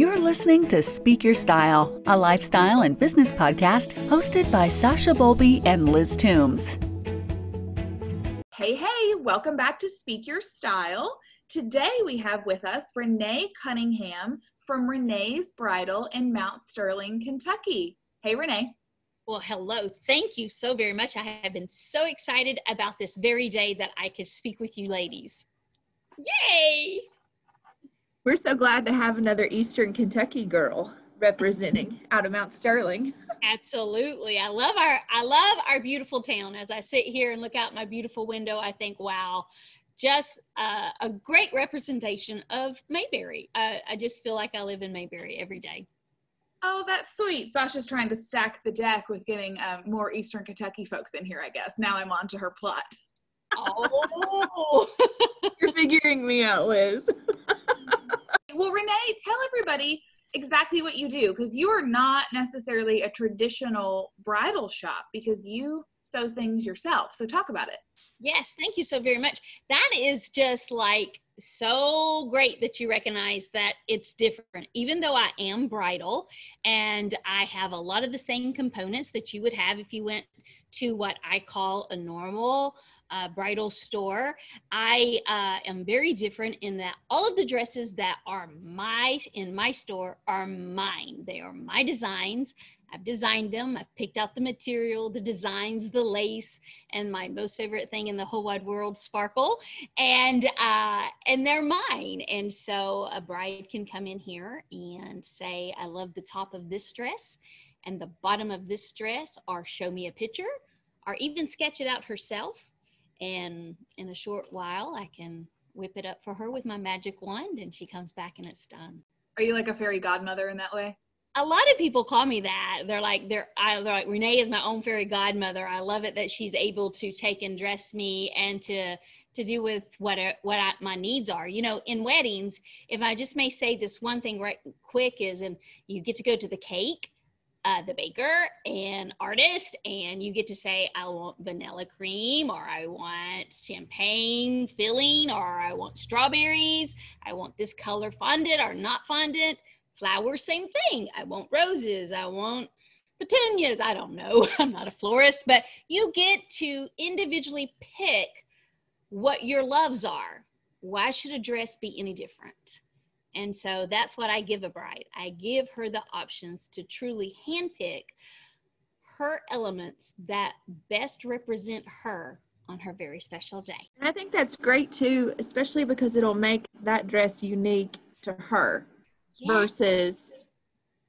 You're listening to Speak Your Style, a lifestyle and business podcast hosted by Sasha Bolby and Liz Toombs. Hey, hey, welcome back to Speak Your Style. Today we have with us Renee Cunningham from Renee's Bridal in Mount Sterling, Kentucky. Hey, Renee. Well, hello. Thank you so very much. I have been so excited about this very day that I could speak with you ladies. Yay! We're so glad to have another Eastern Kentucky girl representing out of Mount Sterling. Absolutely. I love our I love our beautiful town. As I sit here and look out my beautiful window, I think, wow, just uh, a great representation of Mayberry. Uh, I just feel like I live in Mayberry every day. Oh, that's sweet. Sasha's trying to stack the deck with getting um, more Eastern Kentucky folks in here, I guess. Now I'm on to her plot. Oh, You're figuring me out, Liz. Well, Renee, tell everybody exactly what you do because you are not necessarily a traditional bridal shop because you sew things yourself. So talk about it. yes. Thank you so very much. That is just like so great that you recognize that it's different. Even though I am bridal and I have a lot of the same components that you would have if you went to what I call a normal uh, bridal store. I uh, am very different in that all of the dresses that are my in my store are mine. They are my designs. I've designed them. I've picked out the material, the designs, the lace, and my most favorite thing in the whole wide world, sparkle. And uh, and they're mine. And so a bride can come in here and say, "I love the top of this dress." And the bottom of this dress, or show me a picture, or even sketch it out herself and in a short while i can whip it up for her with my magic wand and she comes back and it's done. Are you like a fairy godmother in that way? a lot of people call me that. They're like they're, I, they're like renee is my own fairy godmother. I love it that she's able to take and dress me and to to do with what what I, my needs are. You know in weddings if i just may say this one thing right quick is and you get to go to the cake uh, the baker and artist, and you get to say, I want vanilla cream, or I want champagne filling, or I want strawberries, I want this color fondant or not fondant. Flowers, same thing. I want roses, I want petunias. I don't know. I'm not a florist, but you get to individually pick what your loves are. Why should a dress be any different? And so that's what I give a bride. I give her the options to truly handpick her elements that best represent her on her very special day. And I think that's great too, especially because it'll make that dress unique to her versus,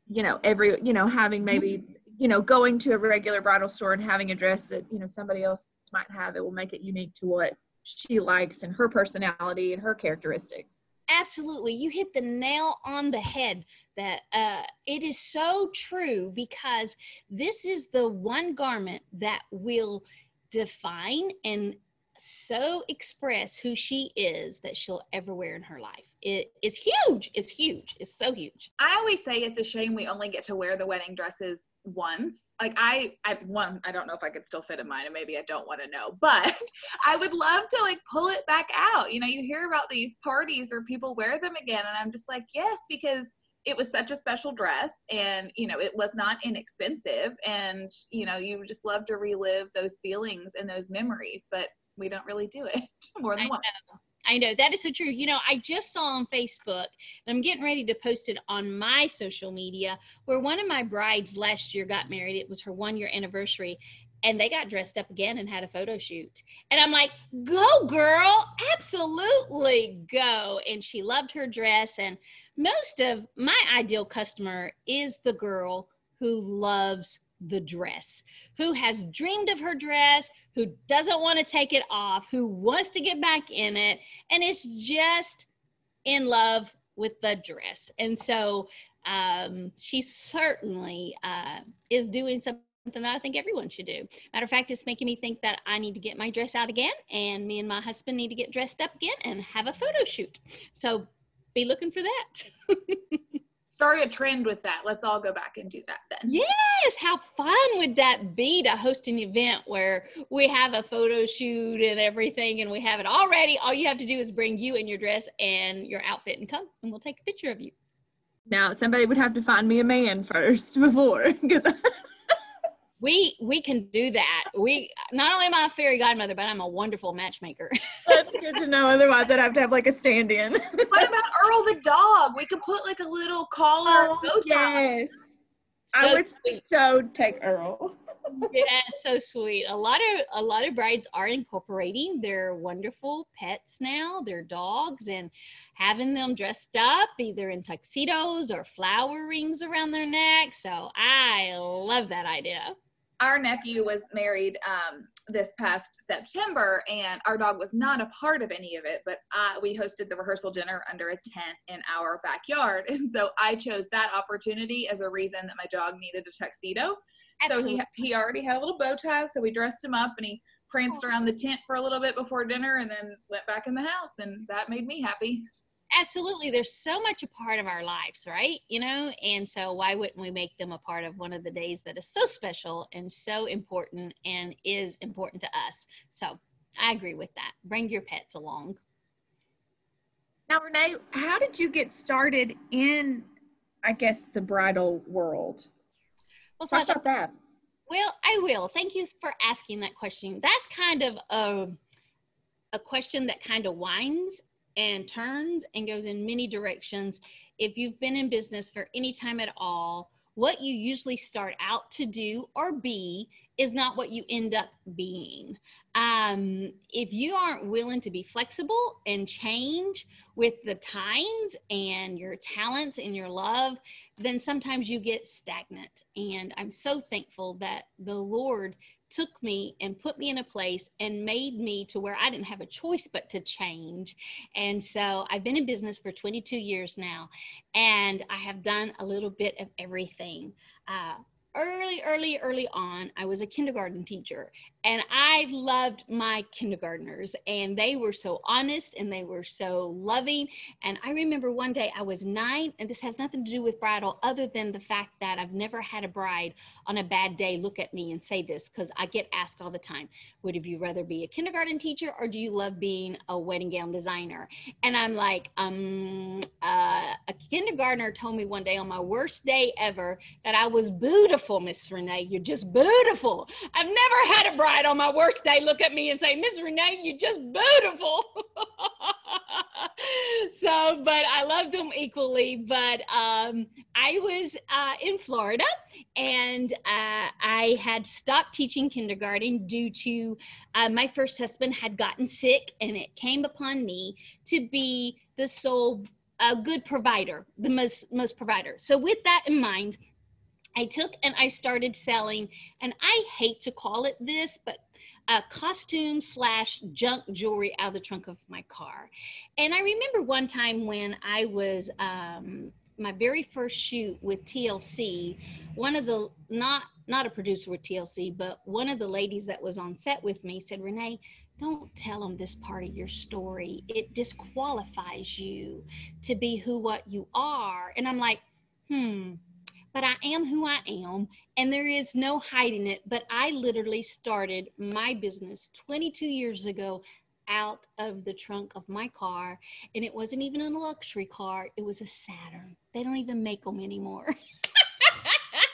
you know, every, you know, having maybe, you know, going to a regular bridal store and having a dress that, you know, somebody else might have. It will make it unique to what she likes and her personality and her characteristics. Absolutely. You hit the nail on the head that uh, it is so true because this is the one garment that will define and so express who she is that she'll ever wear in her life it is huge it's huge it's so huge I always say it's a shame we only get to wear the wedding dresses once. Like I, I one, I don't know if I could still fit in mine, and maybe I don't want to know, but I would love to like pull it back out. You know, you hear about these parties or people wear them again, and I'm just like, yes, because it was such a special dress, and you know, it was not inexpensive, and you know, you just love to relive those feelings and those memories, but we don't really do it more than I once. I know that is so true. You know, I just saw on Facebook, and I'm getting ready to post it on my social media, where one of my brides last year got married. It was her one year anniversary, and they got dressed up again and had a photo shoot. And I'm like, go, girl, absolutely go. And she loved her dress. And most of my ideal customer is the girl who loves the dress, who has dreamed of her dress, who doesn't want to take it off, who wants to get back in it, and is just in love with the dress. And so um, she certainly uh, is doing something that I think everyone should do. Matter of fact, it's making me think that I need to get my dress out again, and me and my husband need to get dressed up again and have a photo shoot. So be looking for that. Start a trend with that. Let's all go back and do that then. Yes, how fun would that be to host an event where we have a photo shoot and everything and we have it all ready? All you have to do is bring you and your dress and your outfit and come and we'll take a picture of you. Now somebody would have to find me a man first before because we we can do that. We not only am I a fairy godmother, but I'm a wonderful matchmaker. that's good to know. Otherwise, I'd have to have like a stand-in. what about Earl the dog? We could put like a little collar Oh, bow tie. yes, I So would sweet. so take Earl. yeah, so sweet. A lot of a lot of brides are incorporating their wonderful pets now, their dogs, and having them dressed up either in tuxedos or flower rings around their neck. So I love that idea. Our nephew was married um, this past September, and our dog was not a part of any of it. But I, we hosted the rehearsal dinner under a tent in our backyard, and so I chose that opportunity as a reason that my dog needed a tuxedo. So he he already had a little bow tie, so we dressed him up, and he pranced around the tent for a little bit before dinner, and then went back in the house, and that made me happy. Absolutely there's so much a part of our lives right you know and so why wouldn't we make them a part of one of the days that is so special and so important and is important to us so i agree with that bring your pets along Now, Renee, how did you get started in, I guess, the bridal world? well Talk about that. Well, I will. Thank you for asking that question. That's kind of a, a question that kind of winds and turns and goes in many directions. If you've been in business for any time at all, what you usually start out to do or be is not what you end up being. Um, if you aren't willing to be flexible and change with the times and your talents and your love, then sometimes you get stagnant. And I'm so thankful that the Lord took me and put me in a place and made me to where I didn't have a choice but to change. And so I've been in business for 22 years now, and I have done a little bit of everything. Uh, early, early, early on, I was a kindergarten teacher, and I loved my kindergartners, and they were so honest and they were so loving. And I remember one day I was nine, and this has nothing to do with bridal, other than the fact that I've never had a bride on a bad day look at me and say this because I get asked all the time Would you rather be a kindergarten teacher or do you love being a wedding gown designer? And I'm like, um, uh, a kindergartner told me one day on my worst day ever that I was beautiful, Miss Renee. You're just beautiful. I've never had a bride on my worst day look at me and say, Miss Renee, you're just beautiful. so, but I loved them equally. But um, I was uh, in Florida and uh, I had stopped teaching kindergarten due to uh, my first husband had gotten sick, and it came upon me to be the sole uh, good provider, the most most provider. So with that in mind, I took and I started selling, and I hate to call it this, but uh, costume slash junk jewelry out of the trunk of my car. And I remember one time when I was um, my very first shoot with TLC, one of the not not a producer with TLC, but one of the ladies that was on set with me said, Renee, don't tell them this part of your story. It disqualifies you to be who what you are. And I'm like, hmm, but I am who I am, and there is no hiding it. But I literally started my business 22 years ago out of the trunk of my car, and it wasn't even a luxury car, it was a Saturn. They don't even make them anymore.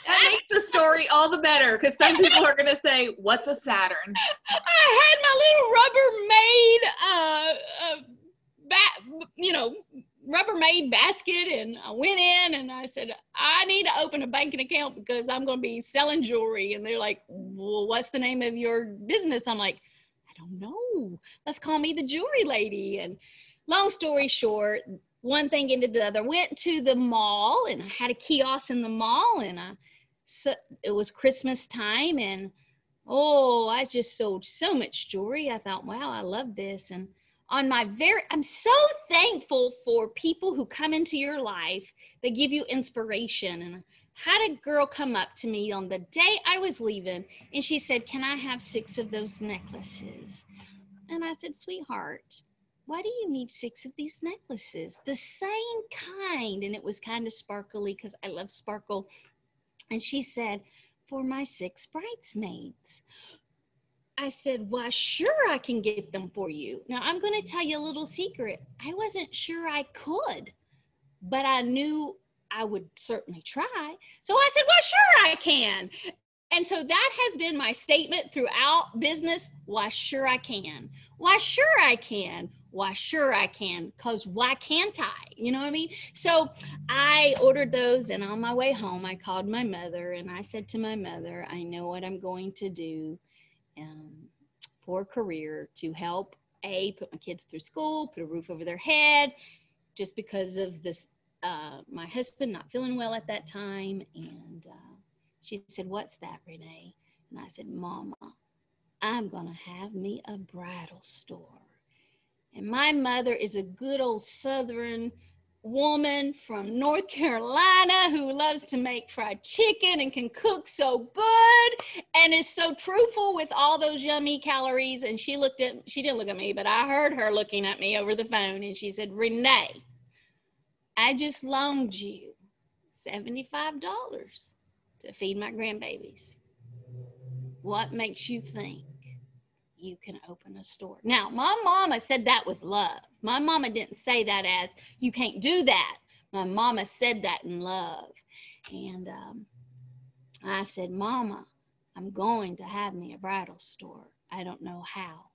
That makes the story all the better because some people are going to say, What's a Saturn? I had my little Rubbermaid, uh, uh, ba- you know, Rubbermaid basket, and I went in and I said, I need to open a banking account because I'm going to be selling jewelry. And they're like, Well, what's the name of your business? I'm like, I don't know. Let's call me the jewelry lady. And long story short, one thing into the other. Went to the mall and I had a kiosk in the mall, and I, so it was Christmas time, and oh, I just sold so much jewelry. I thought, wow, I love this. And on my very, I'm so thankful for people who come into your life that give you inspiration. And I had a girl come up to me on the day I was leaving, and she said, Can I have six of those necklaces? And I said, Sweetheart, why do you need six of these necklaces? The same kind. And it was kind of sparkly because I love sparkle. And she said, For my six bridesmaids. I said, Why, sure, I can get them for you. Now, I'm going to tell you a little secret. I wasn't sure I could, but I knew I would certainly try. So I said, Well, sure, I can. And so that has been my statement throughout business. Why, sure, I can. Why, sure, I can. Why, sure, I can. Because why can't I? You know what I mean? So I ordered those, and on my way home, I called my mother and I said to my mother, I know what I'm going to do um, for a career to help A, put my kids through school, put a roof over their head, just because of this, uh, my husband not feeling well at that time. And uh, she said, What's that, Renee? And I said, Mama, I'm to have me a bridal store. And my mother is a good old Southern woman from North Carolina who loves to make fried chicken and can cook so good and is so truthful with all those yummy calories. And she looked at, she didn't look at me, but I heard her looking at me over the phone and she said, Renee, I just loaned you $75 to feed my grandbabies. What makes you think you can open a store? Now, my mama said that with love. My mama didn't say that as you can't do that. My mama said that in love. And um, I said, Mama, I'm going to have me a bridal store. I don't know how.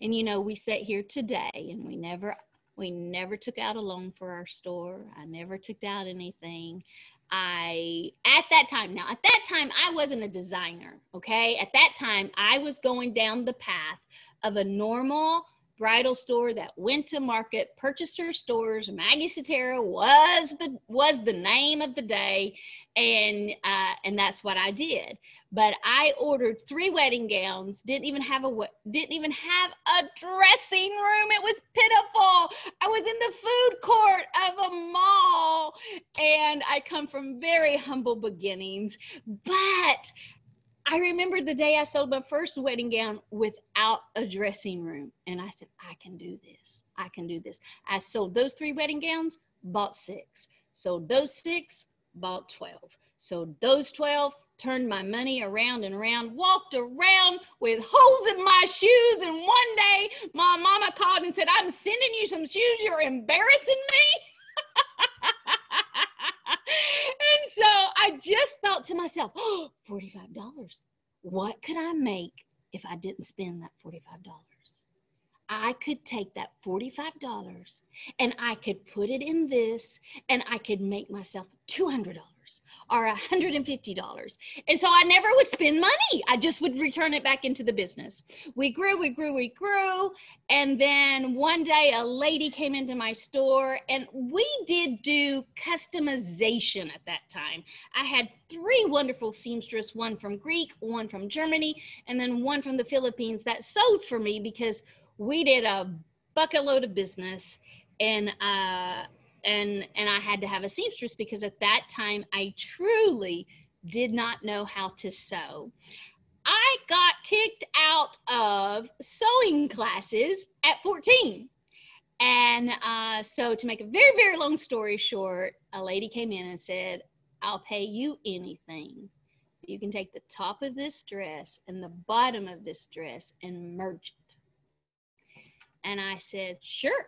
And you know, we sit here today and we never we never took out a loan for our store. I never took out anything. I, at that time, now at that time, I wasn't a designer, okay? At that time, I was going down the path of a normal bridal store that went to market, purchased her stores. Maggie Sottero was the was the name of the day, and uh, and that's what I did. But I ordered three wedding gowns. Didn't even have a didn't even have a dressing room. It was pitiful. I was in the food court of a mall, and I come from very humble beginnings. But I remember the day I sold my first wedding gown without a dressing room. And I said, I can do this. I can do this. I sold those three wedding gowns, bought six. Sold those six, bought 12. Sold those 12, turned my money around and around, walked around with holes in my shoes. And one day my mama called and said, I'm sending you some shoes. You're embarrassing me. and so I just thought to myself, oh, $45. What could I make if I didn't spend that $45? I could take that $45 and I could put it in this and I could make myself $200 or $150. And so I never would spend money. I just would return it back into the business. We grew, we grew, we grew. And then one day a lady came into my store and we did do customization at that time. I had three wonderful seamstresses, one from Greek, one from Germany, and then one from the Philippines that sewed for me because we did a bucket load of business and uh and and I had to have a seamstress because at that time I truly did not know how to sew. I got kicked out of sewing classes at 14. And uh, so, to make a very, very long story short, a lady came in and said, I'll pay you anything. You can take the top of this dress and the bottom of this dress and merge it. And I said, Sure.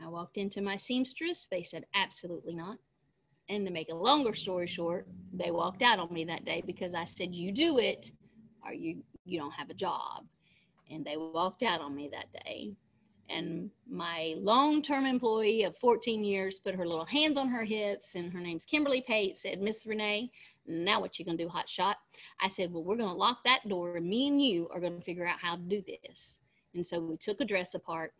I walked into my seamstress. They said, absolutely not. And to make a longer story short, they walked out on me that day because I said, you do it or you, you don't have a job. And they walked out on me that day. And my long-term employee of 14 years put her little hands on her hips and her name's Kimberly Pate said, Miss Renee, now what you gonna do, hot shot? I said, well, we're gonna lock that door and me and you are gonna figure out how to do this. And so we took a dress apart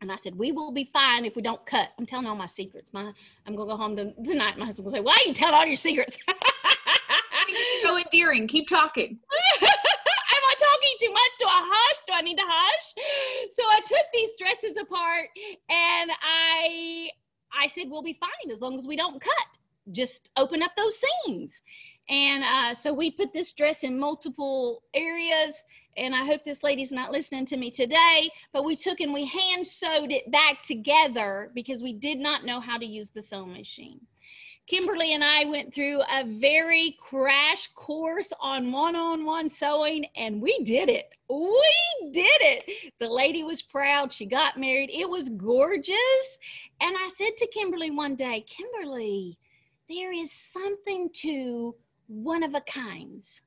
and I said, we will be fine if we don't cut. I'm telling all my secrets. My, I'm gonna go home tonight. My husband will say, why are you telling all your secrets? so endearing. Keep talking. Am I talking too much? Do I hush? Do I need to hush? So I took these dresses apart and I, I said, we'll be fine as long as we don't cut. Just open up those seams. And uh, so we put this dress in multiple areas and I hope this lady's not listening to me today, but we took and we hand sewed it back together because we did not know how to use the sewing machine. Kimberly and I went through a very crash course on one on one sewing, and we did it. We did it. The lady was proud. She got married. It was gorgeous. And I said to Kimberly one day, Kimberly, there is something to one of a kinds.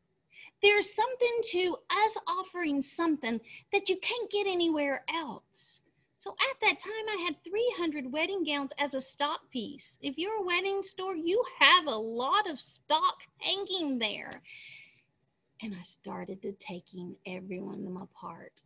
There's something to us offering something that you can't get anywhere else. So at that time, I had 300 wedding gowns as a stock piece. If you're a wedding store, you have a lot of stock hanging there. And I started to taking every one of them apart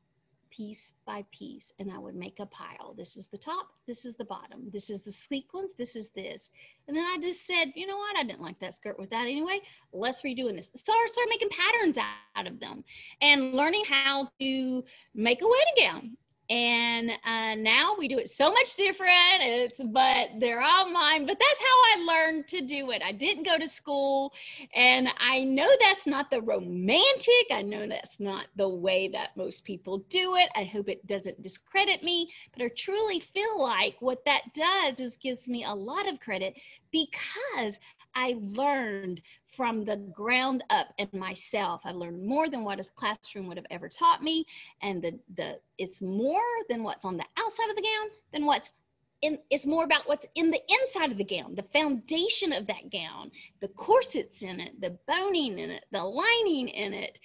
piece by piece and I would make a pile. This is the top, this is the bottom, this is the sequence, this is this. And then I just said, you know what, I didn't like that skirt with that anyway. Let's redoing this. So I started making patterns out of them and learning how to make a wedding gown and uh, now we do it so much different. It's but they're all mine but that's how i learned to do it. I didn't go to school and i know that's not the romantic. I know that's not the way that most people do it. I hope it doesn't discredit me but i truly feel like what that does is gives me a lot of credit because I learned from the ground up in myself. I learned more than what a classroom would have ever taught me. And the, the it's more than what's on the outside of the gown than what's in, it's more about what's in the inside of the gown, the foundation of that gown, the corsets in it, the boning in it, the lining in it.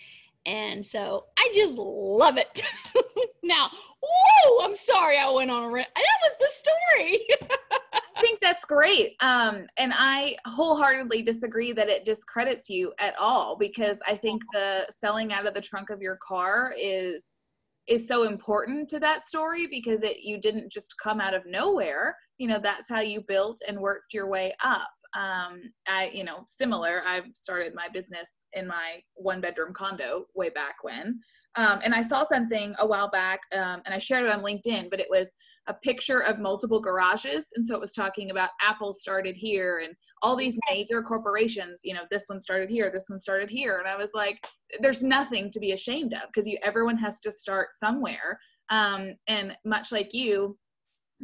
And so I just love it. now, whoa, I'm sorry I went on a rant. That was the story. I think that's great. Um, and I wholeheartedly disagree that it discredits you at all because I think the selling out of the trunk of your car is is so important to that story because it you didn't just come out of nowhere. You know, that's how you built and worked your way up. Um, I, you know, similar. I've started my business in my one bedroom condo way back when. Um, and I saw something a while back, um, and I shared it on LinkedIn, but it was a picture of multiple garages. And so it was talking about Apple started here and all these major corporations, you know, this one started here, this one started here. And I was like, there's nothing to be ashamed of because you everyone has to start somewhere. Um, and much like you,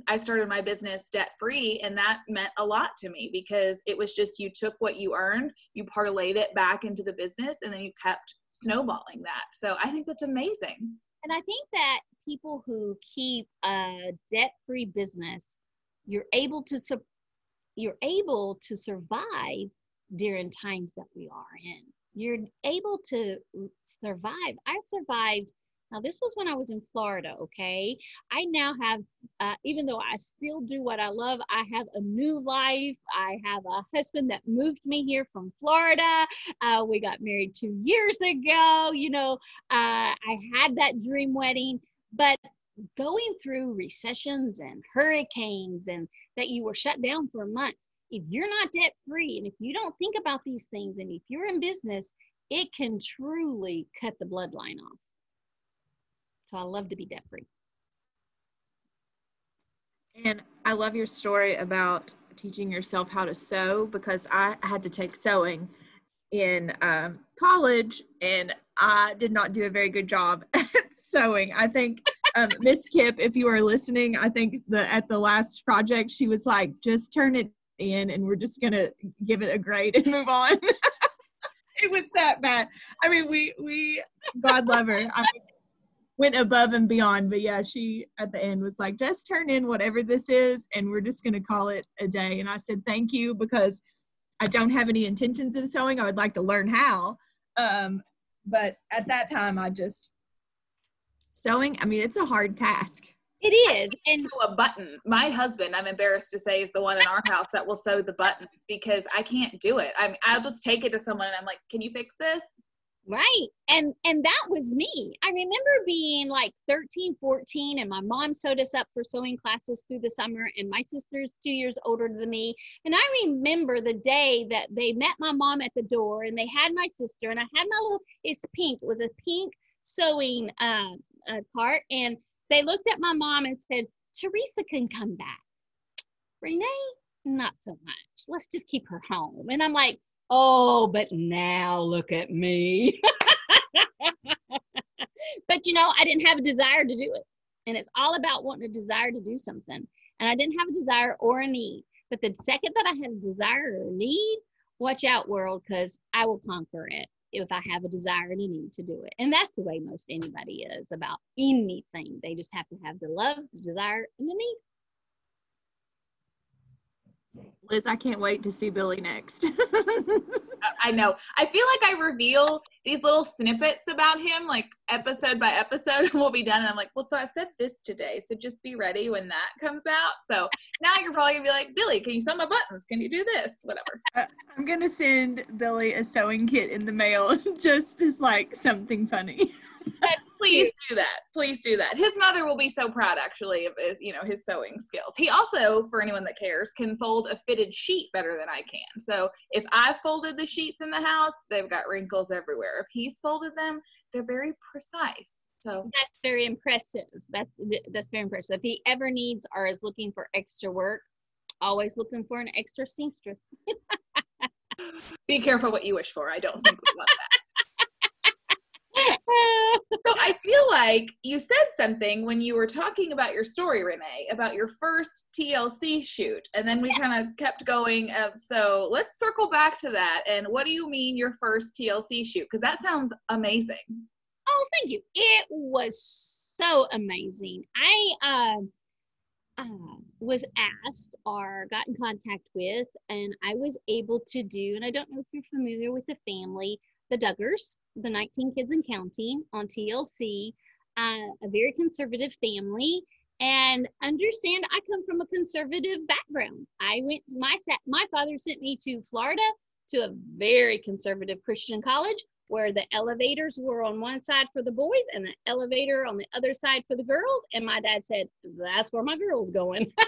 I started my business debt free, and that meant a lot to me because it was just you took what you earned, you parlayed it back into the business, and then you kept snowballing that. So I think that's amazing. And I think that people who keep a debt-free business, you're able to su- you're able to survive during times that we are in. You're able to survive. I survived now, this was when I was in Florida, okay? I now have, uh, even though I still do what I love, I have a new life. I have a husband that moved me here from Florida. Uh, we got married two years ago. You know, uh, I had that dream wedding, but going through recessions and hurricanes and that you were shut down for months, if you're not debt free and if you don't think about these things and if you're in business, it can truly cut the bloodline off. So I love to be debt free. And I love your story about teaching yourself how to sew because I had to take sewing in um, college and I did not do a very good job at sewing. I think um, Miss Kip, if you are listening, I think the at the last project she was like, just turn it in and we're just gonna give it a grade and move on. it was that bad. I mean, we we God love her. I went above and beyond. But yeah, she at the end was like, just turn in whatever this is, and we're just going to call it a day. And I said, thank you because I don't have any intentions of sewing. I would like to learn how. Um, but at that time, I just sewing. I mean, it's a hard task. It is. And sew a button. My husband, I'm embarrassed to say, is the one in our house that will sew the buttons because I can't do it. I'm, I'll just take it to someone and I'm like, can you fix this? Right. And and that was me. I remember being like 13, 14 and my mom sewed us up for sewing classes through the summer and my sister's 2 years older than me. And I remember the day that they met my mom at the door and they had my sister and I had my little it's pink. It was a pink sewing uh, uh, cart and they looked at my mom and said, "Teresa can come back." Renee, not so much. Let's just keep her home. And I'm like, oh, but now look at me. but you know, I didn't have a desire to do it. And it's all about wanting a desire to do something. And I didn't have a desire or a need. But the second that I had a desire or a need, watch out, world, because I will conquer it if I have a desire and a need to do it. And that's the way most anybody is about anything. They just have to have the love, the desire, and the need. Liz, I can't wait to see Billy next. I know. I feel like I reveal these little snippets about him, like episode by episode, and we'll be done. And I'm like, well, so I said this today, so just be ready when that comes out. So now you're probably gonna be like, Billy, can you sew my buttons? Can you do this? Whatever. I'm gonna send Billy a sewing kit in the mail, just as like something funny. Please do that. Please do that. His mother will be so proud actually of his, you know, his sewing skills. He also, for anyone that cares, can fold a fitted sheet better than I can. So if I folded the sheets in the house, they've got wrinkles everywhere. If he's folded them, they're very precise. So that's very impressive. That's that's very impressive. If he ever needs or is looking for extra work, always looking for an extra seamstress. be careful what you wish for. I don't think we want that so I feel like you said something when you were talking about your story, Renee, about your first TLC shoot, and then we kind of kept going. Of, so let's circle back to that. And what do you mean your first TLC shoot? Because that sounds amazing. Oh, thank you. It was so amazing. I uh, uh, was asked or got in contact with, and I was able to do. And I don't know if you're familiar with the family the Duggars, the 19 Kids and Counting on TLC, uh, a very conservative family. And understand, I come from a conservative background. I went, my, my father sent me to Florida to a very conservative Christian college where the elevators were on one side for the boys and the elevator on the other side for the girls. And my dad said, That's where my girl's going.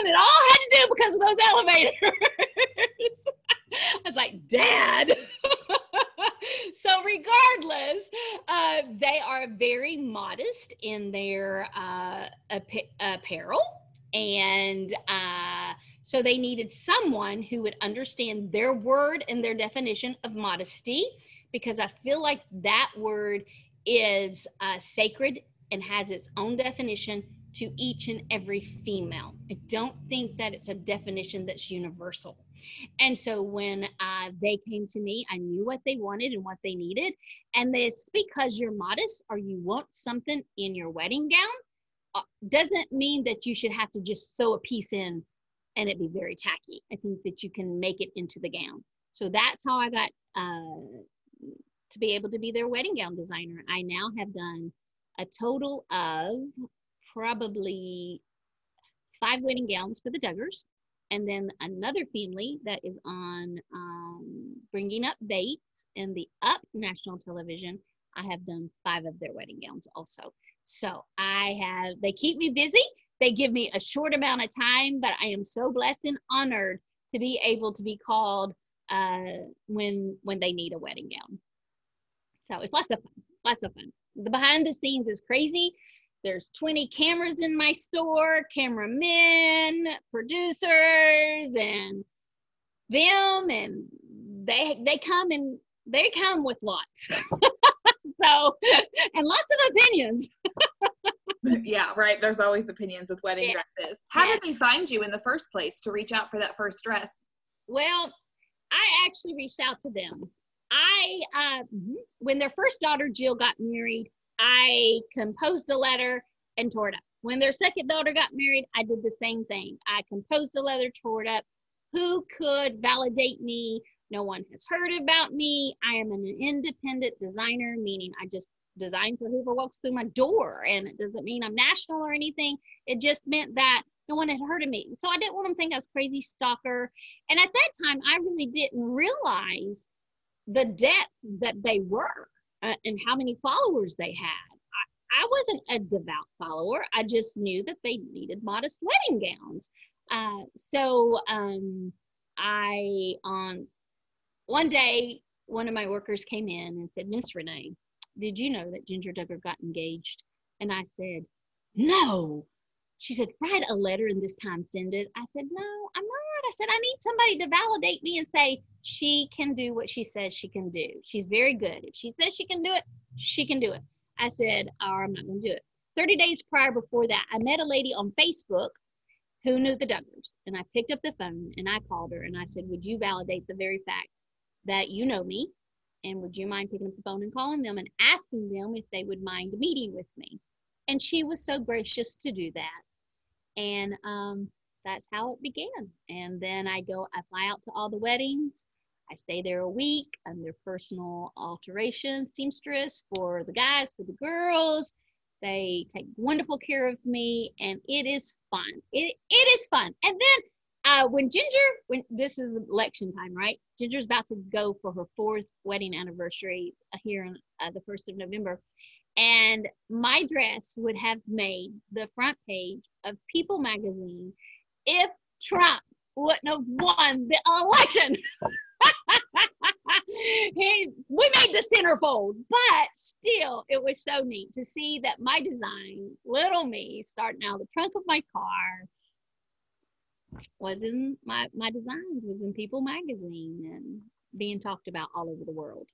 and it all had to do because of those elevators. I was like, Dad. so, regardless, uh, they are very modest in their uh, ap- apparel. And uh, so they needed someone who would understand their word and their definition of modesty, because I feel like that word is uh, sacred and has its own definition to each and every female. I don't think that it's a definition that's universal. And so when uh, they came to me, I knew what they wanted and what they needed. And this because you're modest or you want something in your wedding gown uh, doesn't mean that you should have to just sew a piece in and it be very tacky. I think that you can make it into the gown. So that's how I got uh, to be able to be their wedding gown designer. I now have done a total of probably five wedding gowns for the Duggars and then another family that is on um, Bringing Up Bates and the Up National Television. I have done five of their wedding gowns also. So I have, they keep me busy. They give me a short amount of time, but I am so blessed and honored to be able to be called uh, when when they need a wedding gown. So it's lots of fun, lots of fun. The behind the scenes is crazy there's 20 cameras in my store, cameramen, producers, and them, and they they come and they come with lots. so and lots of opinions. yeah, right. There's always opinions with wedding yeah. dresses. How yeah. did they find you in the first place to reach out for that first dress? Well, I actually reached out to them. I uh, when their first daughter Jill got married, I composed a letter and tore it up. When their second daughter got married, I did the same thing. I composed a letter, tore it up. Who could validate me? No one has heard about me. I am an independent designer, meaning I just design for whoever walks through my door. And it doesn't mean I'm national or anything. It just meant that no one had heard of me. So I didn't want them to think I was crazy stalker. And at that time, I really didn't realize the depth that they were uh, and how many followers they had. I, I wasn't a devout follower. I just knew that they needed modest wedding gowns. Uh, so um, I on one day, one of my workers came in and said, Miss Renee, did you know that Jinger Duggar got engaged? And I said, No. She said, write a letter and this time send it. I said, No, I'm not. I said, I need somebody to validate me and say, she can do what she says she can do. She's very good. If she says she can do it, she can do it. I said, oh, I'm not going to do it. 30 days prior before that, I met a lady on Facebook who knew the Duggars. And I picked up the phone and I called her and I said, Would you validate the very fact that you know me? And would you mind picking up the phone and calling them and asking them if they would mind meeting with me? And she was so gracious to do that. And um, that's how it began. And then I go, I fly out to all the weddings. I stay there a week. I'm their personal alteration seamstress for the guys, for the girls. They take wonderful care of me, and it is fun. It it is fun. And then uh, when Jinger, when this is election time, right? Jinger's about to go for her fourth wedding anniversary here on uh, the first of November, and my dress would have made the front page of People magazine if Trump wouldn't have won the election. he, we made the centerfold, but still, it was so neat to see that my design, little me, starting out the trunk of my car, was in my my designs was in People magazine and being talked about all over the world.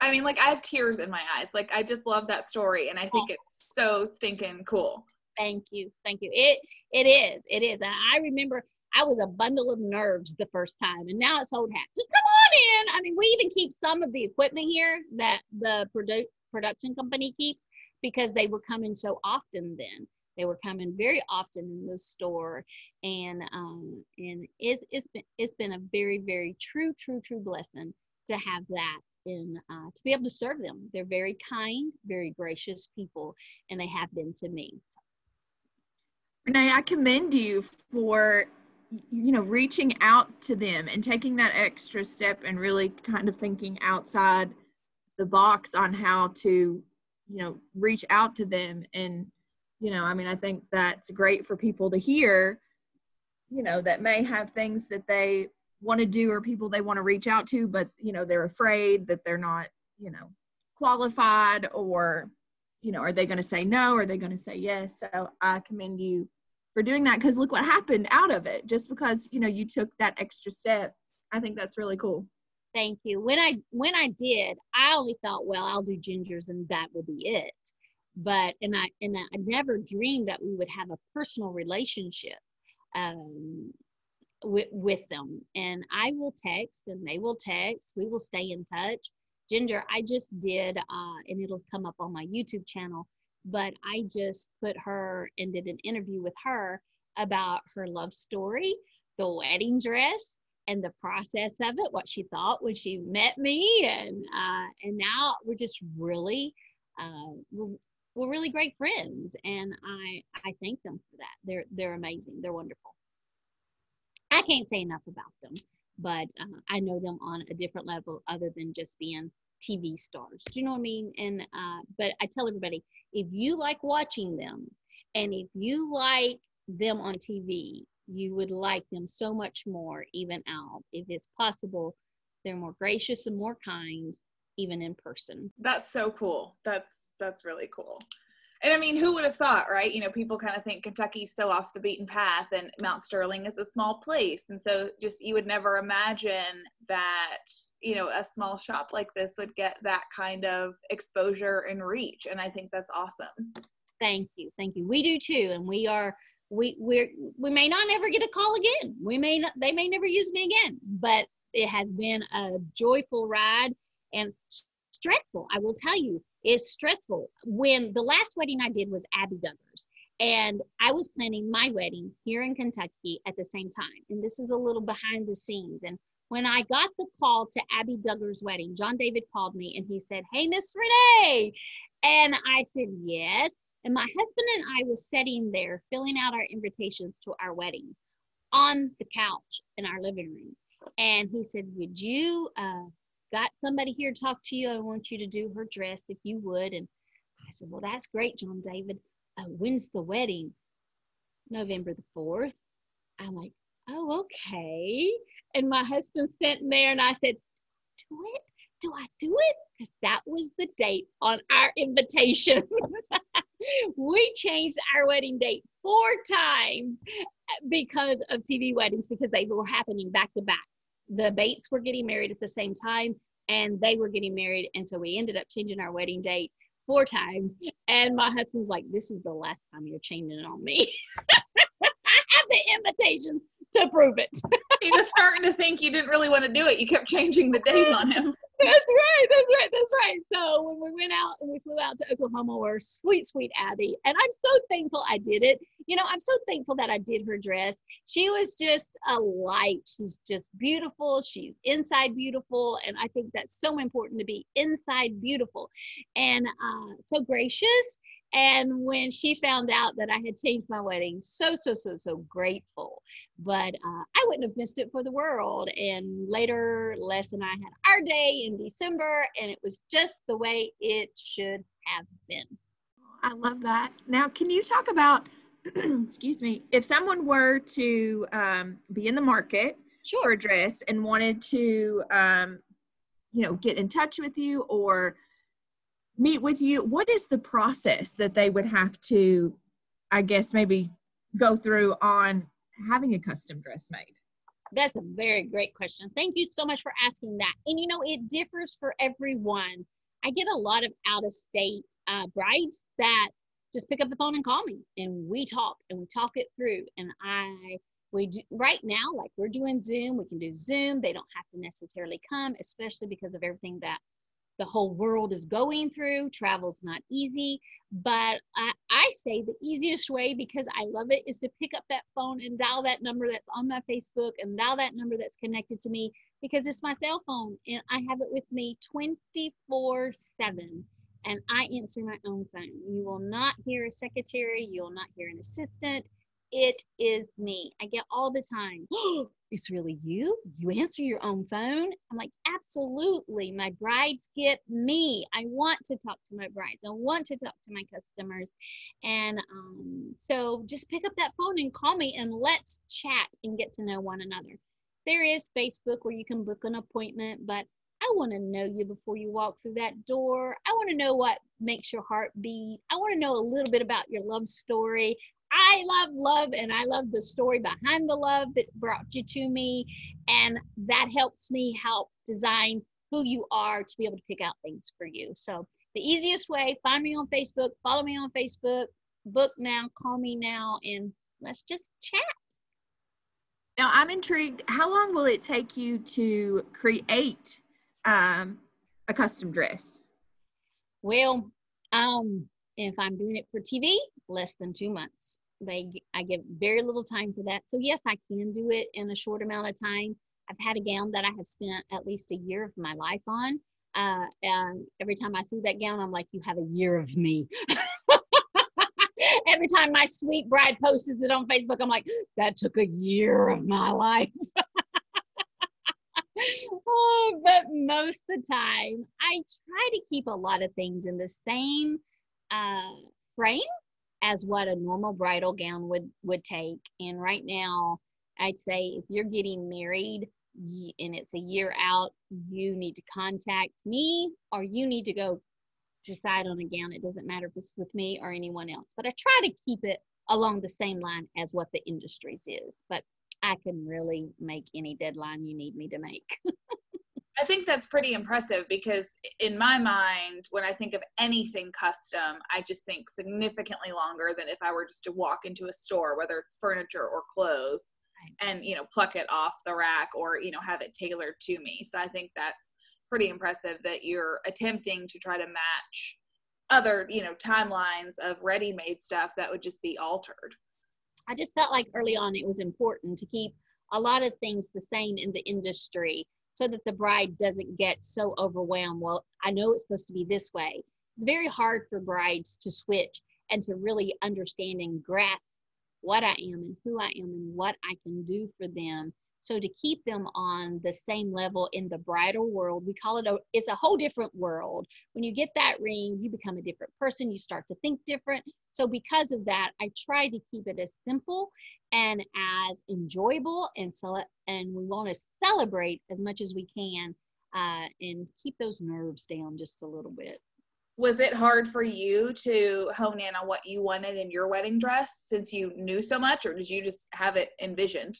I mean, like I have tears in my eyes. Like I just love that story, and I think oh. it's so stinking cool. Thank you, thank you. It it is, it is, and I remember I was a bundle of nerves the first time, and now it's old hat. Just come on in. I mean, we even keep some of the equipment here that the produ- production company keeps because they were coming so often then. They were coming very often in the store, and um, and it's it's been it's been a very very true true true blessing to have that in uh, to be able to serve them. They're very kind, very gracious people, and they have been to me. So. Renee, I commend you for you know reaching out to them and taking that extra step and really kind of thinking outside the box on how to you know reach out to them. And you know i mean i think that's great for people to hear you know that may have things that they want to do or people they want to reach out to but you know they're afraid that they're not you know qualified or you know are they going to say no? Are they going to say yes? So i commend you for doing that because look what happened out of it. Just because you know you took that extra step i think that's really cool. Thank you. When i when i did i only thought well i'll do Jingers and that will be it. But and i and i never dreamed that we would have a personal relationship um with, with them. And i will text and they will text. We will stay in touch Jinger i just did uh and it'll come up on my youtube channel but I just put her and did an interview with her about her love story, the wedding dress, and the process of it, what she thought when she met me, and uh, and now we're just really uh, we're, we're really great friends, and I I thank them for that. They're they're amazing. They're wonderful. I can't say enough about them, but uh, I know them on a different level other than just being TV stars. Do you know what I mean? And uh, but I tell everybody if you like watching them, and if you like them on TV, you would like them so much more even out. If it's possible, they're more gracious and more kind even in person. That's so cool. That's that's really cool. And I mean, who would have thought, right? You know, people kind of think Kentucky's so off the beaten path and Mount Sterling is a small place. And so just you would never imagine that, you know, a small shop like this would get that kind of exposure and reach. And I think that's awesome. Thank you. Thank you. We do too. And we are we we're we may not ever get a call again. We may not they may never use me again, but it has been a joyful ride and stressful. I will tell you, is stressful. When the last wedding I did was Abbie Duggars, and I was planning my wedding here in Kentucky at the same time. And this is a little behind the scenes. And when I got the call to Abbie Duggar's wedding, John David called me and he said, Hey, Miss Renee. And I said, Yes. And my husband and I was sitting there filling out our invitations to our wedding on the couch in our living room. And he said, Would you uh, got somebody here to talk to you. I want you to do her dress if you would. And I said, Well, that's great, John David. Uh, when's the wedding? November the 4th. I'm like, Oh, okay. And my husband sent there and I said, Do it? Do I do it? Because that was the date on our invitation. we changed our wedding date four times because of TV weddings because they were happening back to back the Bates were getting married at the same time and they were getting married. And so we ended up changing our wedding date four times. And my husband's like, This is the last time you're changing it on me. I have the invitations to prove it. he was starting to think you didn't really want to do it. You kept changing the date on him. That's right. That's right. That's right. So when we went out and we flew out to Oklahoma, where sweet, sweet Abbie, and I'm so thankful I did it. You know, I'm so thankful that I did her dress. She was just a light. She's just beautiful. She's inside beautiful, and I think that's so important to be inside beautiful, and uh, so gracious and when she found out that I had changed my wedding, so, so, so, so grateful. But uh, I wouldn't have missed it for the world. And later, Les and I had our day in December, and it was just the way it should have been. I love that. Now, can you talk about, excuse me, if someone were to um, be in the market sure. for a dress and wanted to, um, you know, get in touch with you or meet with you what is the process that they would have to i guess maybe go through on having a custom dress made? That's a very great question. Thank you so much for asking that. And you know it differs for everyone. I get a lot of out of state uh, brides that just pick up the phone and call me and we talk and we talk it through. And i we do, right now like we're doing zoom we can do zoom. They don't have to necessarily come especially because of everything that the whole world is going through. Travel's not easy, but I, I say the easiest way because I love it is to pick up that phone and dial that number that's on my Facebook and dial that number that's connected to me because it's my cell phone and I have it with me 24 7 and I answer my own phone. You will not hear a secretary, you will not hear an assistant. It is me. I get all the time. it's really you? You answer your own phone? I'm like, absolutely. My brides get me. I want to talk to my brides. I want to talk to my customers. And um, so just pick up that phone and call me and let's chat and get to know one another. There is Facebook where you can book an appointment, but I want to know you before you walk through that door. I want to know what makes your heart beat. I want to know a little bit about your love story. I love love and I love the story behind the love that brought you to me. And that helps me help design who you are to be able to pick out things for you. So the easiest way, find me on Facebook, follow me on Facebook, book now, call me now, and let's just chat. Now I'm intrigued. How long will it take you to create um, a custom dress? Well, um, if I'm doing it for TV, less than two months. They, I give very little time for that. So yes, I can do it in a short amount of time. I've had a gown that I have spent at least a year of my life on. Uh, and every time I see that gown, I'm like, you have a year of me. every time my sweet bride posts it on Facebook, I'm like, that took a year of my life. oh, but most of the time, I try to keep a lot of things in the same uh, frame as what a normal bridal gown would would take. And right now i'd say if you're getting married and it's a year out you need to contact me or you need to go decide on a gown. It doesn't matter if it's with me or anyone else but i try to keep it along the same line as what the industry's is but i can really make any deadline you need me to make I think that's pretty impressive because in my mind, when I think of anything custom, I just think significantly longer than if I were just to walk into a store, whether it's furniture or clothes, and you know pluck it off the rack or you know have it tailored to me. So I think that's pretty impressive that you're attempting to try to match other you know timelines of ready-made stuff that would just be altered. I just felt like early on it was important to keep a lot of things the same in the industry so that the bride doesn't get so overwhelmed. Well, I know it's supposed to be this way. It's very hard for brides to switch and to really understand and grasp what I am and who I am and what I can do for them. So to keep them on the same level in the bridal world, we call it a it's a whole different world. When you get that ring, you become a different person, you start to think different. So because of that, I try to keep it as simple and as enjoyable and so and we want to celebrate as much as we can uh, and keep those nerves down just a little bit. Was it hard for you to hone in on what you wanted in your wedding dress since you knew so much or did you just have it envisioned?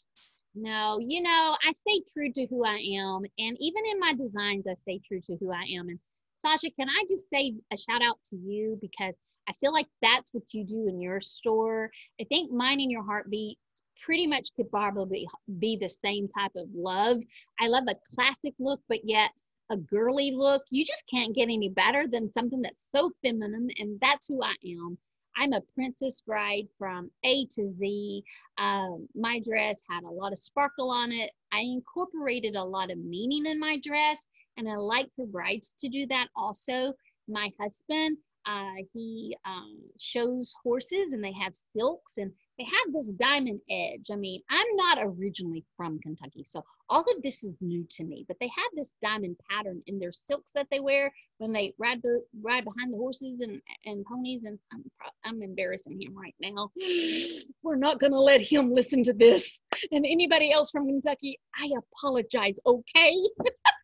No you know i stay true to who i am and even in my designs i stay true to who i am. And sasha can i just say a shout out to you? Because I feel like that's what you do in your store. I think Mine and Your Heartbeat pretty much could probably be the same type of love. I love a classic look, but yet a girly look. You just can't get any better than something that's so feminine, and that's who I am. I'm a princess bride from A to Z. Um, my dress had a lot of sparkle on it. I incorporated a lot of meaning in my dress, and I like for brides to do that also. My husband, uh, he um, shows horses and they have silks and they have this diamond edge. I mean, I'm not originally from Kentucky, so all of this is new to me, but they have this diamond pattern in their silks that they wear when they ride the ride behind the horses and, and ponies. And I'm, I'm embarrassing him right now. We're not going to let him listen to this. And anybody else from Kentucky, I apologize, okay?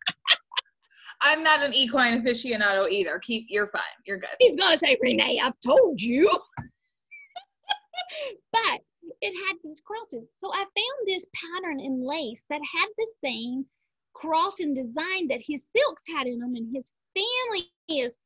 I'm not an equine aficionado either. Keep you're fine. You're good. He's gonna say, Renee, I've told you. but it had these crosses. So I found this pattern in lace that had the same cross and design that his silks had in them, and his family is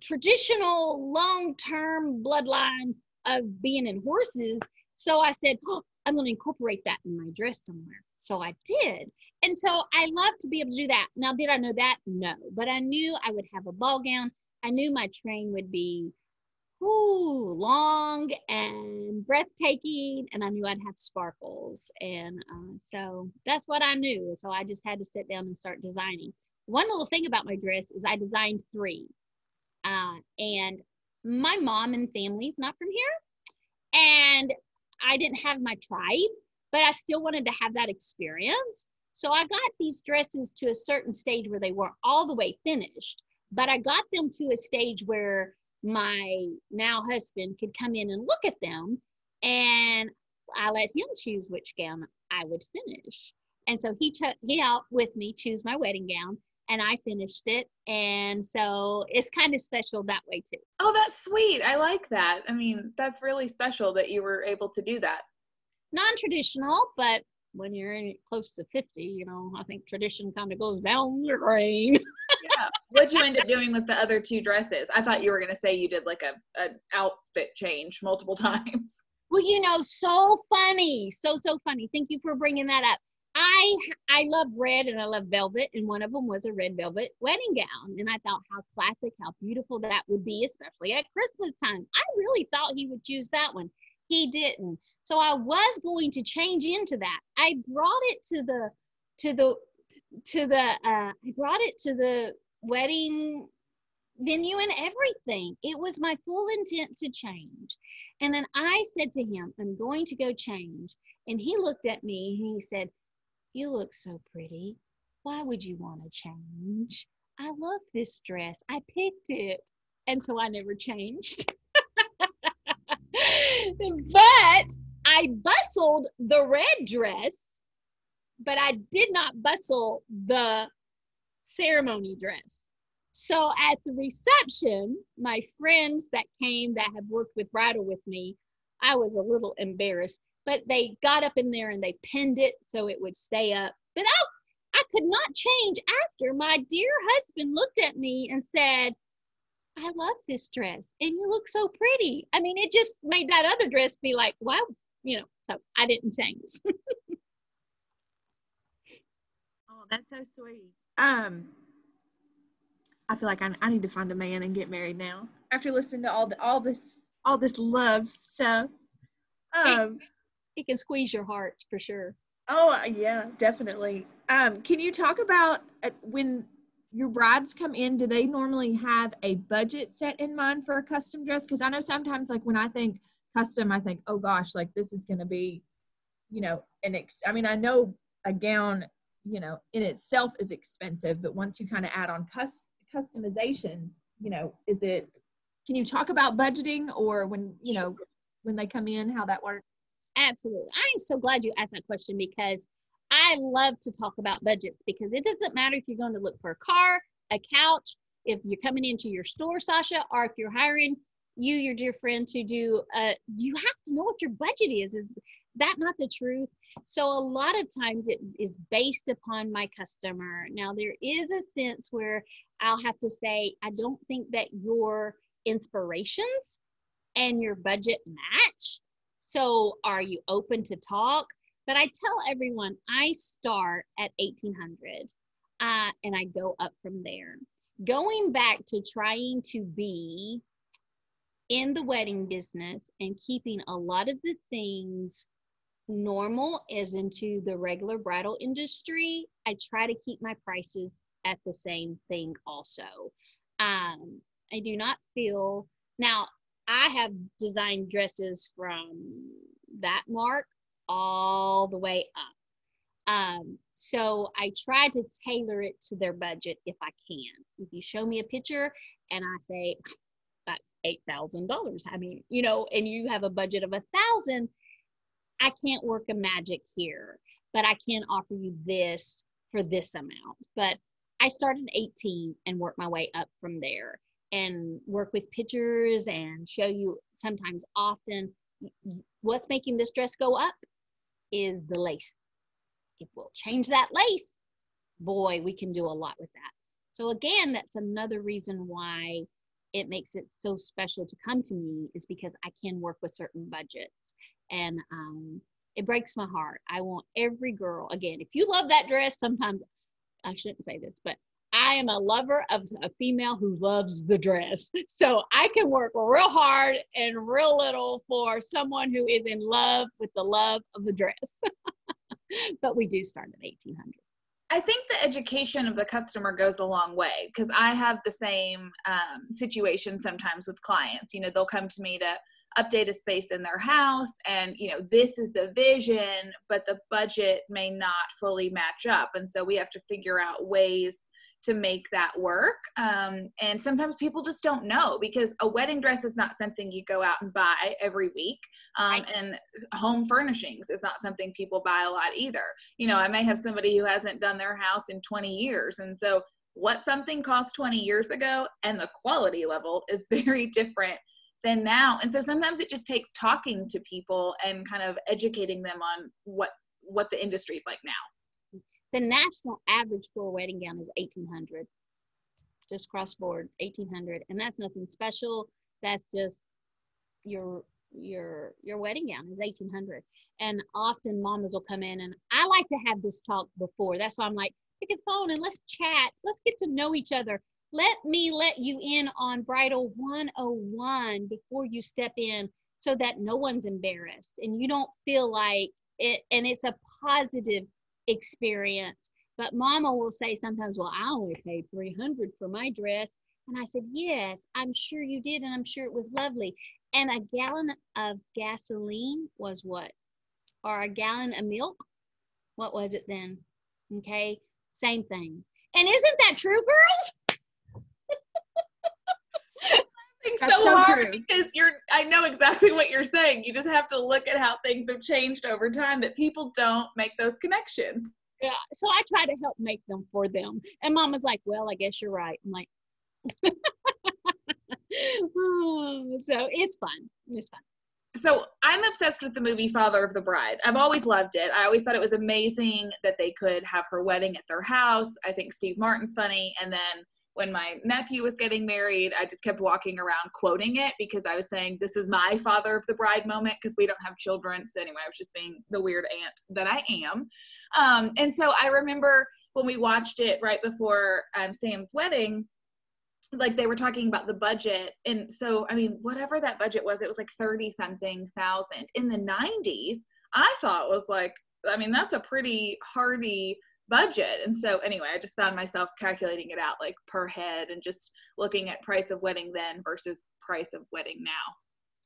traditional long-term bloodline of being in horses. So I said, oh, I'm going to incorporate that in my dress somewhere. So I did. And so I love to be able to do that. Now, did I know that? No, but I knew I would have a ball gown. I knew my train would be ooh, long and breathtaking, and I knew I'd have sparkles. And uh, so that's what I knew. So I just had to sit down and start designing. One little thing about my dress is I designed three. Uh, and my mom and family's not from here. And I didn't have my tribe, but I still wanted to have that experience. So I got these dresses to a certain stage where they weren't all the way finished, but I got them to a stage where my now husband could come in and look at them and I let him choose which gown I would finish. And so he took he helped with me choose my wedding gown and I finished it. And so it's kind of special that way too. Oh, that's sweet. I like that. I mean, that's really special that you were able to do that. Non-traditional, but when you're in close to 50, you know, I think tradition kind of goes down the drain. yeah. What'd you end up doing with the other two dresses? I thought you were going to say you did like a, a outfit change multiple times. Well, you know, so funny. So, so funny. Thank you for bringing that up. I I love red and I love velvet, and one of them was a red velvet wedding gown. And I thought how classic, how beautiful that would be, especially at Christmas time. I really thought he would choose that one. He didn't. So I was going to change into that. I brought it to the to the to the uh, I brought it to the wedding venue and everything. It was my full intent to change. And then I said to him, I'm going to go change. And he looked at me and he said, You look so pretty. Why would you want to change? I love this dress. I picked it. And so I never changed. but I bustled the red dress, but I did not bustle the ceremony dress. So at the reception, my friends that came that have worked with bridal with me, I was a little embarrassed, but they got up in there and they pinned it so it would stay up. But I, I could not change after my dear husband looked at me and said, I love this dress and you look so pretty. I mean, it just made that other dress be like, wow, you know, so I didn't change. oh, that's so sweet. Um, I feel like I, I need to find a man and get married now after listening to all the all this all this love stuff. Um, it, it can squeeze your heart for sure. Oh yeah, definitely. Um, can you talk about uh, when your brides come in? Do they normally have a budget set in mind for a custom dress? Because I know sometimes, like when I think custom, I think, oh gosh, like this is going to be, you know, an ex. I mean, I know a gown, you know, in itself is expensive, but once you kind of add on cus- customizations, you know, is it? Can you talk about budgeting or when you know when they come in, how that works? Absolutely. I'm so glad you asked that question because I love to talk about budgets because it doesn't matter if you're going to look for a car, a couch, if you're coming into your store, Sasha, or if you're hiring you, your dear friend, to do, uh, you have to know what your budget is. Is that not the truth? So a lot of times it is based upon my customer. Now there is a sense where I'll have to say, I don't think that your inspirations and your budget match. So are you open to talk? But I tell everyone I start at 1800 uh, and I go up from there. Going back to trying to be in the wedding business and keeping a lot of the things normal as into the regular bridal industry, I try to keep my prices at the same thing also. Um, I do not feel now I have designed dresses from that mark all the way up. Um, so I try to tailor it to their budget if I can. If you show me a picture and I say that's eight thousand dollars, I mean, you know, and you have a budget of a thousand, I can't work a magic here, but I can offer you this for this amount. But I started 18 and work my way up from there and work with pictures and show you sometimes often what's making this dress go up is the lace. If we'll change that lace, boy, we can do a lot with that. So again, that's another reason why it makes it so special to come to me is because I can work with certain budgets. And um, it breaks my heart. I want every girl, again, if you love that dress, sometimes I shouldn't say this, but I am a lover of a female who loves the dress. So I can work real hard and real little for someone who is in love with the love of the dress. but we do start at 1800. I think the education of the customer goes a long way because I have the same um, situation sometimes with clients. You know, they'll come to me to update a space in their house and you know this is the vision but the budget may not fully match up and so we have to figure out ways to make that work. Um, and sometimes people just don't know because a wedding dress is not something you go out and buy every week. Um, and home furnishings is not something people buy a lot either. You know i may have somebody who hasn't done their house in 20 years and so what something cost 20 years ago and the quality level is very different than now. And so sometimes it just takes talking to people and kind of educating them on what what the industry is like now the national average for a wedding gown is 1800 just cross board 1800 and that's nothing special. That's just your your your wedding gown is 1800 and often mamas will come in and i like to have this talk before. That's why i'm like pick a phone and let's chat. Let's get to know each other. Let me let you in on bridal 101 before you step in so that no one's embarrassed and you don't feel like it and it's a positive experience. But mama will say sometimes well i only paid 300 for my dress. And i said yes i'm sure you did and i'm sure it was lovely. And a gallon of gasoline was what? Or a gallon of milk? What was it then? Okay same thing. And isn't that true girls so, so, hard true. because you're I know exactly what you're saying. You just have to look at how things have changed over time that people don't make those connections. Yeah. So I try to help make them for them. And mama's like, Well, I guess you're right. I'm like oh, so it's fun. It's fun. So I'm obsessed with the movie Father of the Bride. I've always loved it. I always thought it was amazing that they could have her wedding at their house. I think Steve Martin's funny. And then when my nephew was getting married, I just kept walking around quoting it because I was saying, This is my father of the bride moment because we don't have children. So, anyway, I was just being the weird aunt that I am. Um, and so I remember when we watched it right before um, Sam's wedding, like they were talking about the budget. And so, I mean, whatever that budget was, it was like 30 something thousand. In the 90s, I thought was like, I mean, that's a pretty hardy budget. And so anyway, I just found myself calculating it out like per head and just looking at price of wedding then versus price of wedding now.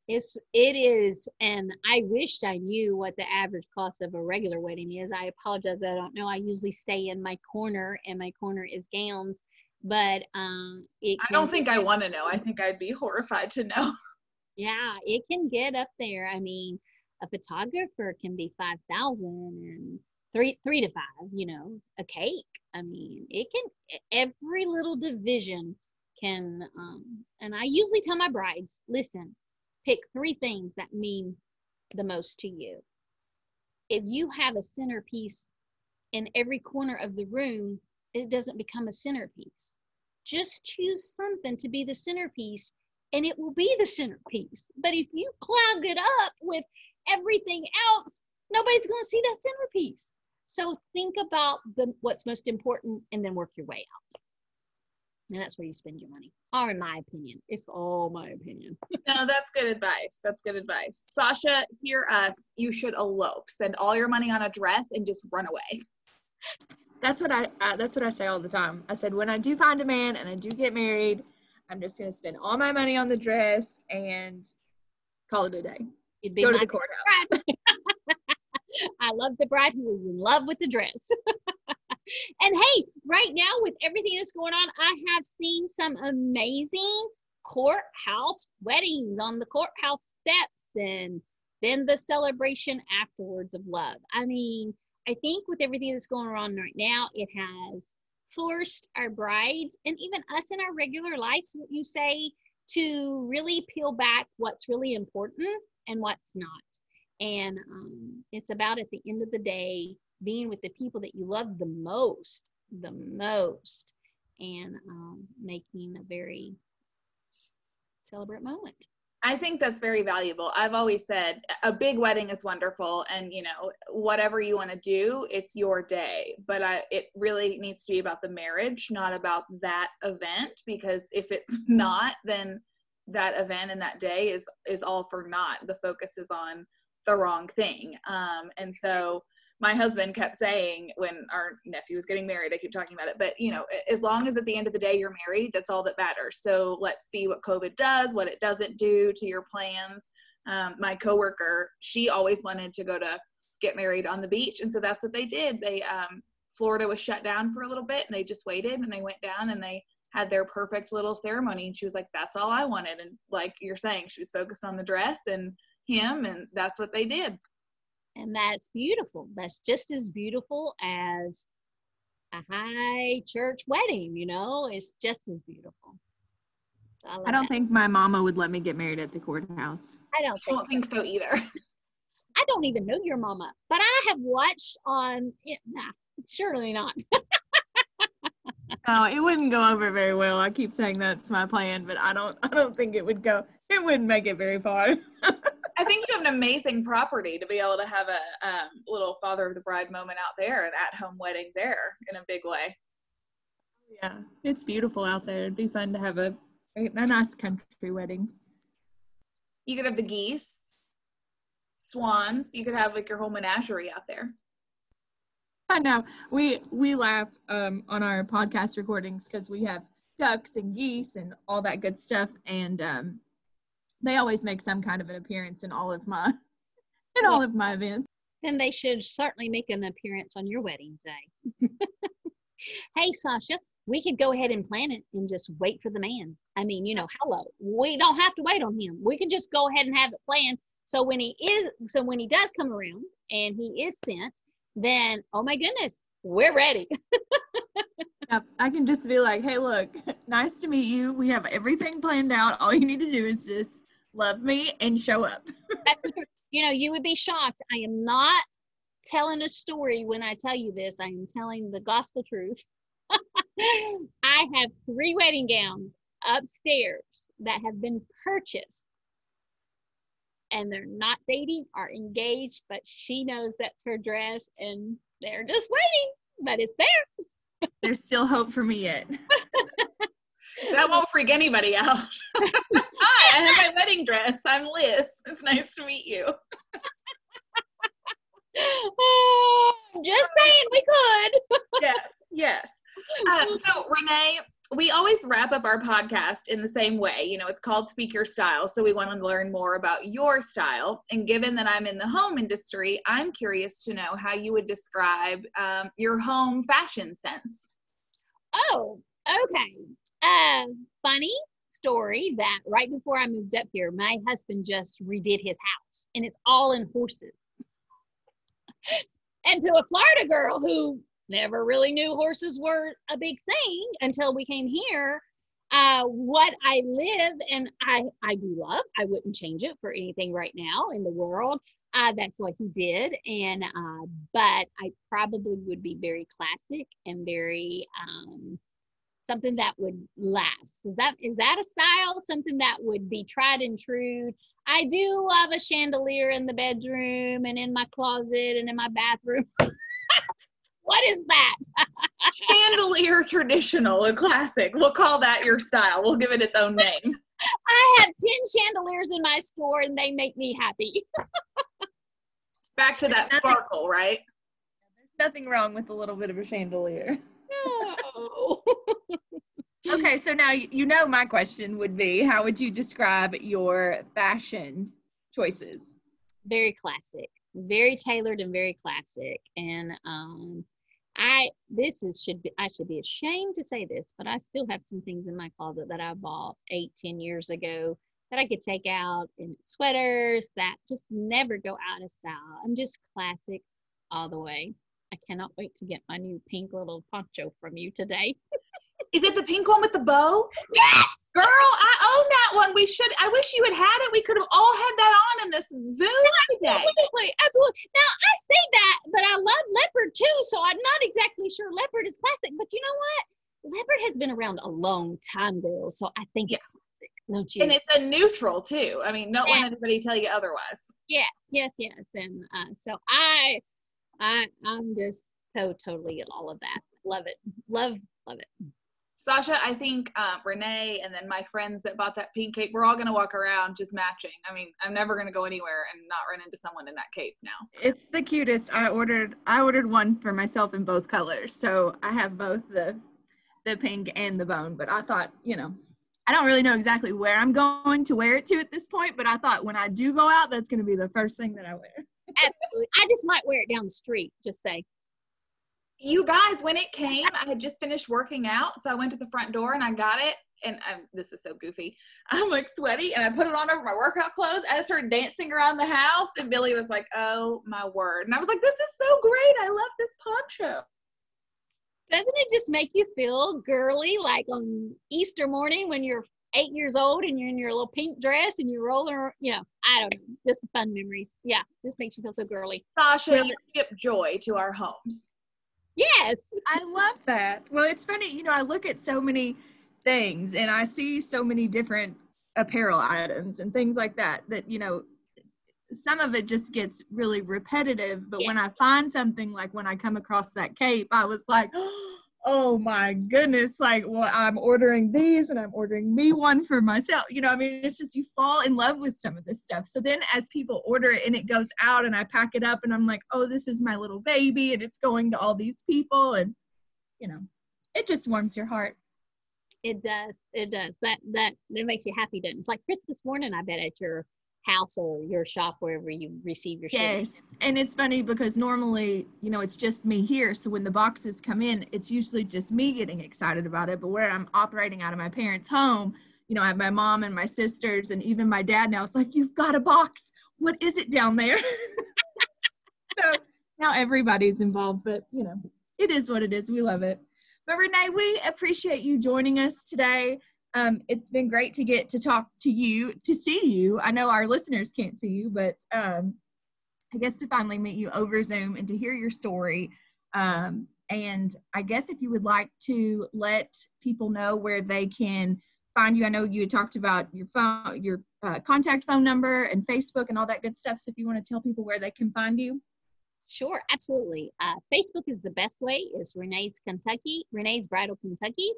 It's it is, and I wished I knew what the average cost of a regular wedding is. I apologize, I don't know. I usually stay in my corner, and my corner is gowns. But um, it I don't think I want to know. I think I'd be horrified to know. Yeah, it can get up there. I mean, a photographer can be five thousand, and three three to five you know a cake. I mean it can every little division can um and i usually tell my brides listen pick three things that mean the most to you. If you have a centerpiece in every corner of the room it doesn't become a centerpiece. Just choose something to be the centerpiece and it will be the centerpiece. But if you clog it up with everything else, nobody's going to see that centerpiece. So think about the what's most important and then work your way out. And that's where you spend your money, or in my opinion. It's all my opinion. no, that's good advice. That's good advice. Sasha, hear us. You should elope. Spend all your money on a dress and just run away. That's what I. Uh, that's what I say all the time. I said when I do find a man and I do get married, I'm just gonna spend all my money on the dress and call it a day. You'd be Go to my the courthouse. I love the bride who was in love with the dress. and hey, right now with everything that's going on, I have seen some amazing courthouse weddings on the courthouse steps and then the celebration afterwards of love. I mean, I think with everything that's going on right now, it has forced our brides and even us in our regular lives, what you say, to really peel back what's really important and what's not. And um, it's about at the end of the day being with the people that you love the most, the most, and um, making a very celebrate moment. I think that's very valuable. I've always said a big wedding is wonderful and you know whatever you want to do it's your day but I it really needs to be about the marriage not about that event because if it's not then that event and that day is is all for naught the focus is on the wrong thing um and so my husband kept saying when our nephew was getting married, I keep talking about it, but you know, as long as at the end of the day you're married, that's all that matters. So let's see what COVID does, what it doesn't do to your plans. Um, my coworker, she always wanted to go to get married on the beach, and so that's what they did. They um, Florida was shut down for a little bit, and they just waited, and they went down and they had their perfect little ceremony. And she was like, "That's all I wanted." And like you're saying, she was focused on the dress and him, and that's what they did. And that's beautiful. That's just as beautiful as a high church wedding you know? It's just as beautiful. So I, I, don't that. think my mama would let me get married at the courthouse. I don't think, don't think so either. I don't even know your mama but i have watched on it. Nah surely not. Oh, it wouldn't go over very well. I keep saying that's my plan but i don't i don't think it would go it wouldn't make it very far I think you have an amazing property to be able to have a um, little father of the bride moment out there, an at home wedding there in a big way. Yeah, it's beautiful out there. It'd be fun to have a, a nice country wedding. You could have the geese, swans. You could have like your whole menagerie out there. I know. We we laugh um, on our podcast recordings because we have ducks and geese and all that good stuff, and um, they always make some kind of an appearance in all of my in all of my events. Then they should certainly make an appearance on your wedding day. hey Sasha, we could go ahead and plan it and just wait for the man. I mean, you know, hello. We don't have to wait on him. We can just go ahead and have it planned. So when he is so when he does come around and he is sent, then oh my goodness, we're ready. yep, I can just be like, hey, look, nice to meet you. We have everything planned out. All you need to do is just love me and show up. That's you know, you would be shocked. I am not telling a story when I tell you this. I am telling the gospel truth. I have three wedding gowns upstairs that have been purchased and they're not dating or engaged, but she knows that's her dress and they're just waiting, but it's there. There's still hope for me yet. that won't freak anybody out. Hi, I have my wedding dress. I'm Liz. It's nice to meet you. just saying we could. yes, yes. Um, so Renee, we always wrap up our podcast in the same way. You know, it's called Speak Your Style. So we want to learn more about your style. And given that I'm in the home industry, I'm curious to know how you would describe um, your home fashion sense. Oh, okay. Uh, funny story that right before I moved up here, my husband just redid his house and it's all in horses. and to a Florida girl who never really knew horses were a big thing until we came here. Uh, what I live and I, I do love, I wouldn't change it for anything right now in the world. Uh, that's what he did. And, uh, but I probably would be very classic and very, um, something that would last. Is that is that a style? Something that would be tried and true? I do love a chandelier in the bedroom and in my closet and in my bathroom. what is that? Chandelier traditional, a classic. We'll call that your style. We'll give it its own name. I have 10 chandeliers in my store and they make me happy. Back to that sparkle, right? There's nothing wrong with a little bit of a chandelier. No. Okay, so now you know my question would be how would you describe your fashion choices? very classic, very tailored and very classic. And um I this is should be I should be ashamed to say this, but I still have some things in my closet that I bought eight, ten years ago that I could take out in sweaters that just never go out of style. I'm just classic all the way. I cannot wait to get my new pink little poncho from you today. Is it the pink one with the bow? Yes! Girl, I own that one. We should. I wish you had had it. We could have all had that on in this Zoom today. Absolutely, absolutely. Now I say that, but I love leopard too, so I'm not exactly sure leopard is classic. But you know what? Leopard has been around a long time, girls. So I think it's classic. Don't you? And it's a neutral too. I mean, don't Yeah. let anybody tell you otherwise. yes, yes, yes. And uh, so I, I, I'm just so totally in all of that. Love it. Love, love it. Sasha, I think uh, Renee and then my friends that bought that pink cape, we're all going to walk around just matching. I mean, I'm never going to go anywhere and not run into someone in that cape now. It's the cutest. I ordered I ordered one for myself in both colors. So I have both the the pink and the bone, but I thought, you know, I don't really know exactly where I'm going to wear it to at this point, but I thought when I do go out, that's going to be the first thing that I wear. Absolutely. I just might wear it down the street. Just say, You guys, when it came, I had just finished working out. So I went to the front door and I got it. And I'm, this is so goofy. I'm like sweaty and I put it on over my workout clothes. I just started dancing around the house. And Billy was like, oh my word. And I was like, this is so great. I love this poncho. doesn't it just make you feel girly, like on Easter morning when you're eight years old and you're in your little pink dress and you're rolling, ar- you know, I don't know, just fun memories. Yeah, just makes you feel so girly. Sasha, Well, you skip joy to our homes. Yes. I love that. Well, it's funny, you know, I look at so many things and I see so many different apparel items and things like that that, you know, some of it just gets really repetitive, but when I find something like when I come across that cape, I was like, oh my goodness, like, well, I'm ordering these and I'm ordering me one for myself. You know, I mean, it's just you fall in love with some of this stuff. So then as people order it and it goes out and I pack it up and I'm like, oh, this is my little baby and it's going to all these people and, you know, it just warms your heart. It does. It does. That that that makes you happy, doesn't it? It's like Christmas morning, I bet, at your house or your shop, wherever you receive your. Yes. And it's funny because normally, you know, it's just me here. So when the boxes come in, it's usually just me getting excited about it. But where I'm operating out of my parents' home, you know, I have my mom and my sisters and even my dad now. It's like, you've got a box. What is it down there? so now everybody's involved, but you know, it is what it is. We love it. But Renee, we appreciate you joining us today. Um, it's been great to get to talk to you, to see you. I know our listeners can't see you, but um, I guess to finally meet you over Zoom and to hear your story. Um, and I guess if you would like to let people know where they can find you, I know you had talked about your phone, your uh, contact phone number and Facebook and all that good stuff. So if you want to tell people where they can find you. Sure, absolutely. Uh, Facebook is the best way. Is Renee's Kentucky, Renee's Bridal Kentucky,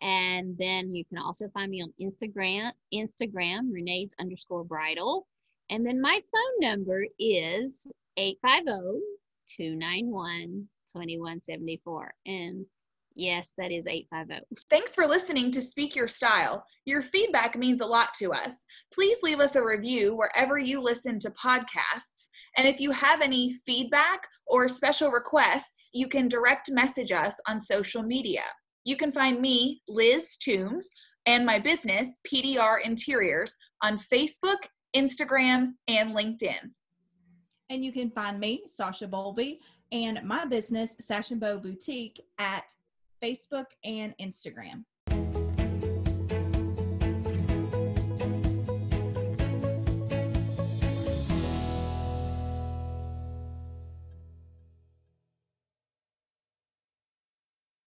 and then you can also find me on Instagram, Instagram Renee's underscore Bridal, and then my phone number is 850-291-2174. And yes, that is 850. Thanks for listening to Speak Your Style. Your feedback means a lot to us. Please leave us a review wherever you listen to podcasts. And if you have any feedback or special requests, you can direct message us on social media. You can find me, Liz Toombs, and my business, PDR Interiors, on Facebook, Instagram, and LinkedIn. And you can find me, Sasha Bolby, and my business, Sash and Bow Boutique, at Facebook and Instagram.